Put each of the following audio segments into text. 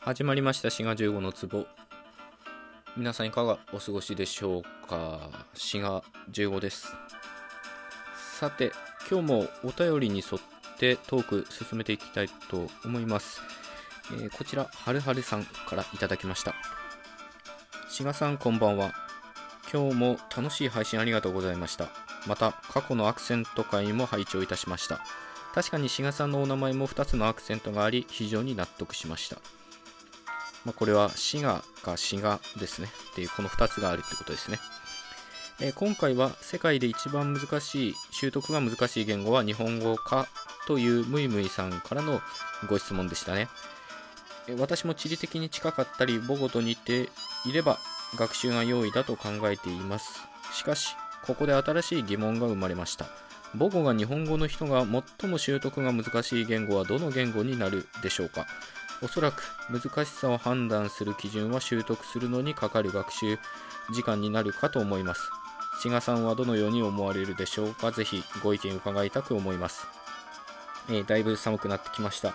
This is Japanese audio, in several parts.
始まりました。滋賀15の壺。皆さんいかがお過ごしでしょうか？滋賀15です。さて今日もお便りに沿ってトーク進めていきたいと思います、えー、こちらはるはるさんからいただきました。滋賀さんこんばんは。今日も楽しい配信ありがとうございました。また過去のアクセント回も拝聴いたしました。確かに志賀さんのお名前も2つのアクセントがあり非常に納得しました。まあ、これは滋賀か滋賀ですね。っていうこの2つがあるってことですね。えー、今回は世界で一番難しい、習得が難しい言語は日本語かというムイムイさんからのご質問でしたね。えー、私も地理的に近かったり母語と似ていれば学習が容易だと考えています。しかし、ここで新しい疑問が生まれました。母語が日本語の人が最も習得が難しい言語はどの言語になるでしょうか？おそらく難しさを判断する基準は習得するのにかかる学習時間になるかと思います。志賀さんはどのように思われるでしょうか？ぜひご意見伺いたく思います。えー、だいぶ寒くなってきました。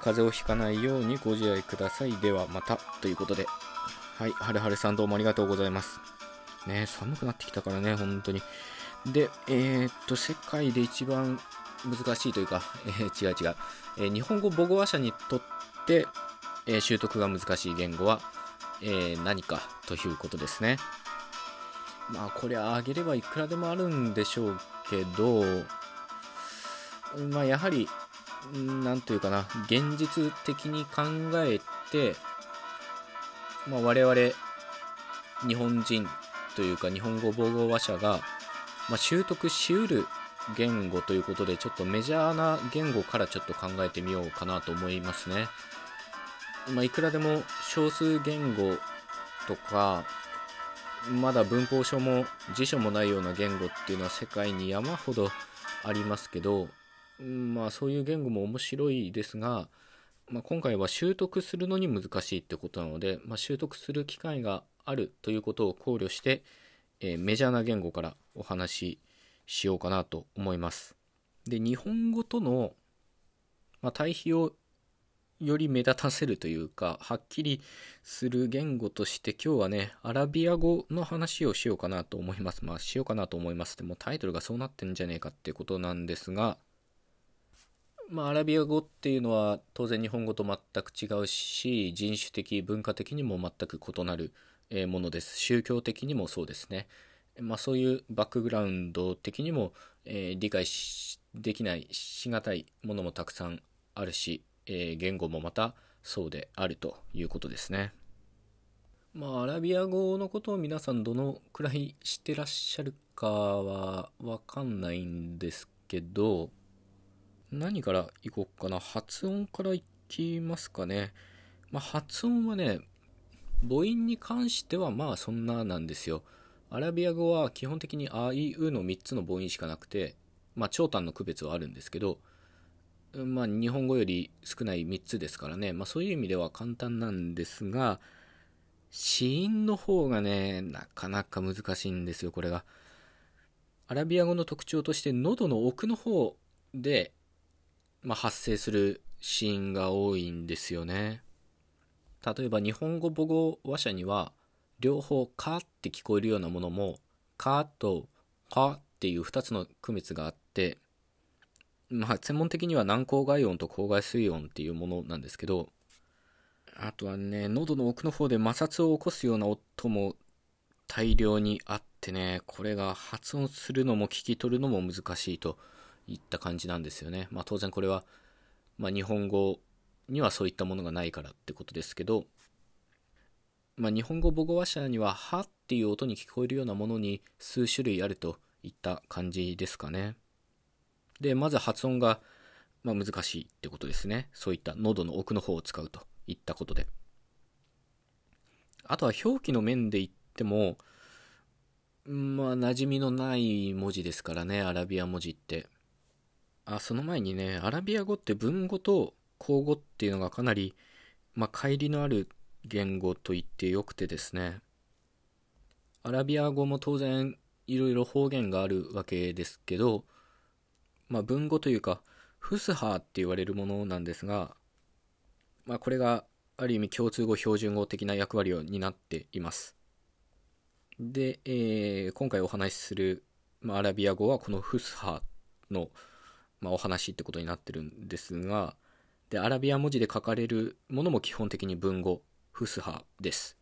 風邪をひかないようにご自愛ください。ではまた。ということで。はい、はるはるさんどうもありがとうございます。ね寒くなってきたからね、本当に。で、えー、っと、世界で一番難しいというか、えー、違う違う、えー、日本語母語話者にとって、えー、習得が難しい言語は、えー、何かということですね。まあこれあげればいくらでもあるんでしょうけど、まあやはり、なんというかな、現実的に考えて、まあ我々、日本人というか日本語母語話者が、まあ、習得しうる言語ということでちょっとメジャーな言語からちょっと考えてみようかなと思いますね。まあ、いくらでも少数言語とかまだ文法書も辞書もないような言語っていうのは世界に山ほどありますけど、まあそういう言語も面白いですが、まあ、今回は習得するのに難しいってことなので、まあ、習得する機会があるということを考慮して、えー、メジャーな言語からお話ししようかなと思います。で、日本語との、まあ、対比をより目立たせるというか、はっきりする言語として今日はね、アラビア語の話をしようかなと思います。まあ、しようかなと思いますって、もタイトルがそうなってんじゃねえかってことなんですが、まあ、アラビア語っていうのは当然日本語と全く違うし、人種的、文化的にも全く異なるものです。宗教的にもそうですね。まあ、そういうバックグラウンド的にも、えー、理解できないしがたいものもたくさんあるし、えー、言語もまたそうであるということですね。まあ、アラビア語のことを皆さんどのくらい知ってらっしゃるかはわかんないんですけど、何からいこうかな。発音からいきますかね。まあ、発音はね、母音に関してはまあそんななんですよ。アラビア語は基本的にあいうの3つの母音しかなくて、まあ、長短の区別はあるんですけど、まあ、日本語より少ない3つですからね、まあ、そういう意味では簡単なんですが、子音の方がね、なかなか難しいんですよ、これが。アラビア語の特徴として、喉の奥の方で、まあ、発生する子音が多いんですよね。例えば、日本語母語話者には、両方カーって聞こえるようなものも、カーとカっていう2つの区別があって、まあ、専門的には軟口外音と口外水音っていうものなんですけど、あとはね、喉の奥の方で摩擦を起こすような音も大量にあってね、これが発音するのも聞き取るのも難しいといった感じなんですよね。まあ当然これは、まあ日本語にはそういったものがないからってことですけど、まあ、日本語母語話者には、はっていう音に聞こえるようなものに数種類あるといった感じですかね。で、まず発音が、まあ、難しいってことですね。そういった喉の奥の方を使うといったことで。あとは表記の面で言っても、まあ、馴染みのない文字ですからね、アラビア文字って。あ、その前にね、アラビア語って文語と口語っていうのがかなり、まあ、乖離のある言語と言ってよくてですね。アラビア語も当然いろいろ方言があるわけですけど、まあ、文語というかフスハーって言われるものなんですが、まあ、これがある意味共通語標準語的な役割を担っています。で、えー、今回お話しする、まあ、アラビア語はこのフスハの、まあ、お話ってことになってるんですがでアラビア文字で書かれるものも基本的に文語フスハです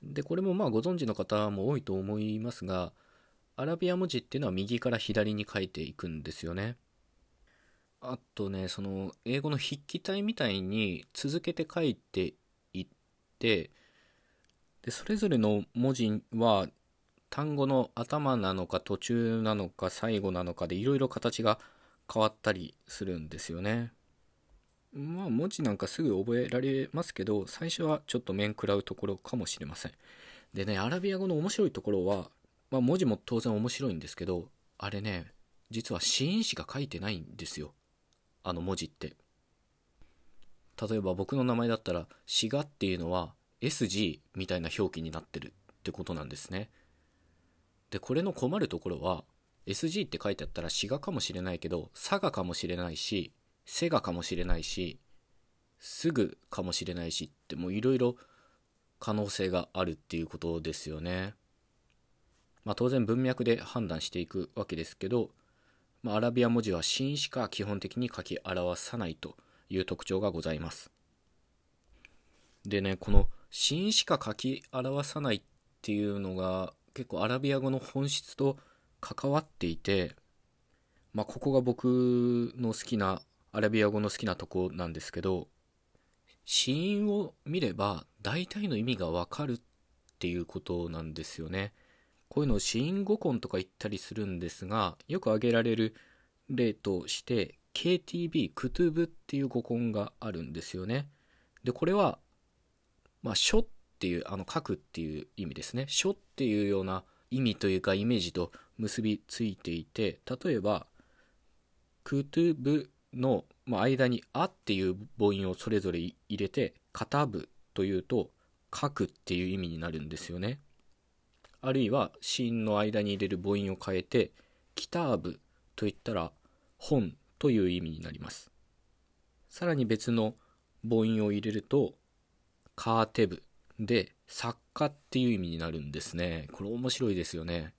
でこれもまあご存知の方も多いと思いますがアラビア文字っていうのは右から左に書いていくんですよねあとねその英語の筆記体みたいに続けて書いていってでそれぞれの文字は単語の頭なのか途中なのか最後なのかでいろいろ形が変わったりするんですよね。まあ文字なんかすぐ覚えられますけど最初はちょっと面食らうところかもしれません。でねアラビア語の面白いところは、まあ、文字も当然面白いんですけどあれね実は子音しか書いてないんですよあの文字って例えば僕の名前だったら「滋賀」っていうのは SG みたいな表記になってるってことなんですね。で、これの困るところは、SG って書いてあったら滋賀かもしれないけど、佐賀かもしれないし、セガかもしれないし、すぐかもしれないしってもういろいろ可能性があるっていうことですよね。まあ当然文脈で判断していくわけですけど、まあ、アラビア文字は真しか基本的に書き表さないという特徴がございます。でね、この死しか書き表さないっていうのが結構アラビア語の本質と関わっていて、まあ、ここが僕の好きなアラビア語の好きなとこなんですけど死因を見れば大体の意味がわかるっていうことなんですよね。こういうのを死因語根とか言ったりするんですがよく挙げられる例として KTB クトゥブっていう語根があるんですよね。でこれはまあ、書っていう、あの、書くっていう意味ですね。書っていうような意味というかイメージと結びついていて、例えば、クトゥブの間にあっていう母音をそれぞれ入れて、カタブというと、書くっていう意味になるんですよね。あるいは、シーンの間に入れる母音を変えて、キターブといったら、本という意味になります。さらに別の母音を入れると、カーテブで作家っていう意味になるんですね。これ面白いですよね。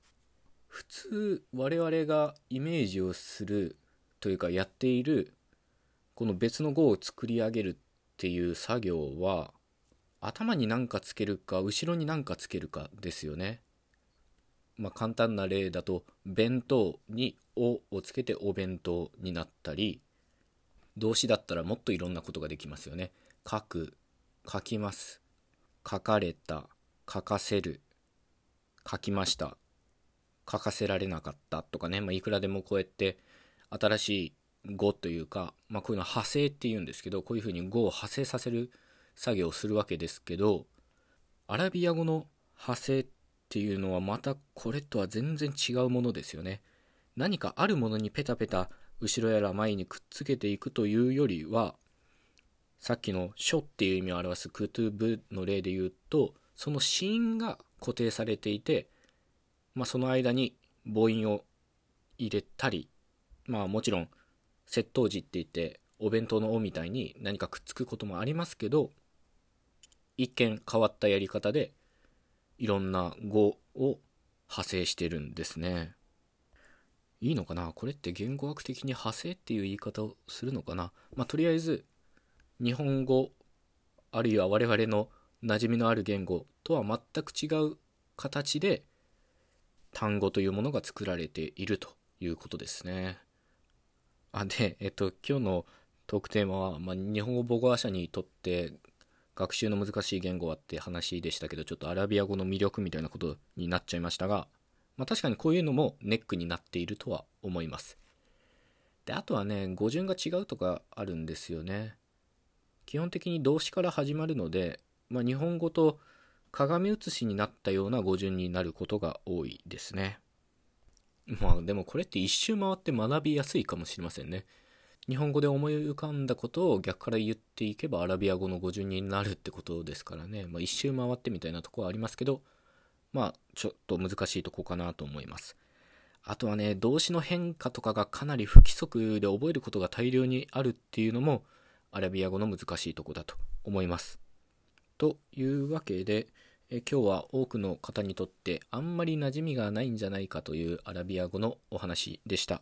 普通我々がイメージをするというかやっているこの別の語を作り上げるっていう作業は頭に何かつけるか後ろに何かつけるかですよね。まあ簡単な例だと弁当に「お」をつけてお弁当になったり動詞だったらもっといろんなことができますよね。書く書きます。書かれた。書かせる。書きました。書かせられなかったとかね、まあ、いくらでもこうやって新しい語というか、まあ、こういうのは派生っていうんですけど、こういうふうに語を派生させる作業をするわけですけど、アラビア語の派生っていうのはまたこれとは全然違うものですよね。何かあるものにペタペタ後ろやら前にくっつけていくというよりは、さっきの書っていう意味を表すクトゥブの例で言うと、その子音が固定されていて、まあ、その間に母音を入れたり、まあもちろん窃盗時って言ってお弁当の「お」みたいに何かくっつくこともありますけど一見変わったやり方でいろんな語を派生してるんですね。いいのかな？これって言語学的に派生っていう言い方をするのかな？まあとりあえず日本語あるいは我々の馴染みのある言語とは全く違う形で単語というものが作られているということですね。あで、えっと、今日のトークテーマは、まあ、日本語母語話者にとって学習の難しい言語はって話でしたけど、ちょっとアラビア語の魅力みたいなことになっちゃいましたが、まあ、確かにこういうのもネックになっているとは思います。で、あとはね、語順が違うとかあるんですよね。基本的に動詞から始まるので、まあ、日本語と鏡写しになったような語順になることが多いですね。まあでもこれって一周回って学びやすいかもしれませんね。日本語で思い浮かんだことを逆から言っていけばアラビア語の語順になるってことですからね。まあ一周回ってみたいなとこはありますけど、まあちょっと難しいとこかなと思います。あとはね、動詞の変化とかがかなり不規則で覚えることが大量にあるっていうのもアラビア語の難しいとこだと思います。というわけで、え今日は多くの方にとってあんまり馴染みがないんじゃないかというアラビア語のお話でした。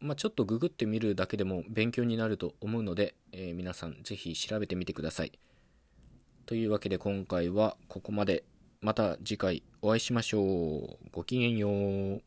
まあ、ちょっとググってみるだけでも勉強になると思うので、えー、皆さんぜひ調べてみてください。というわけで今回はここまで。また次回お会いしましょう。ごきげんよう。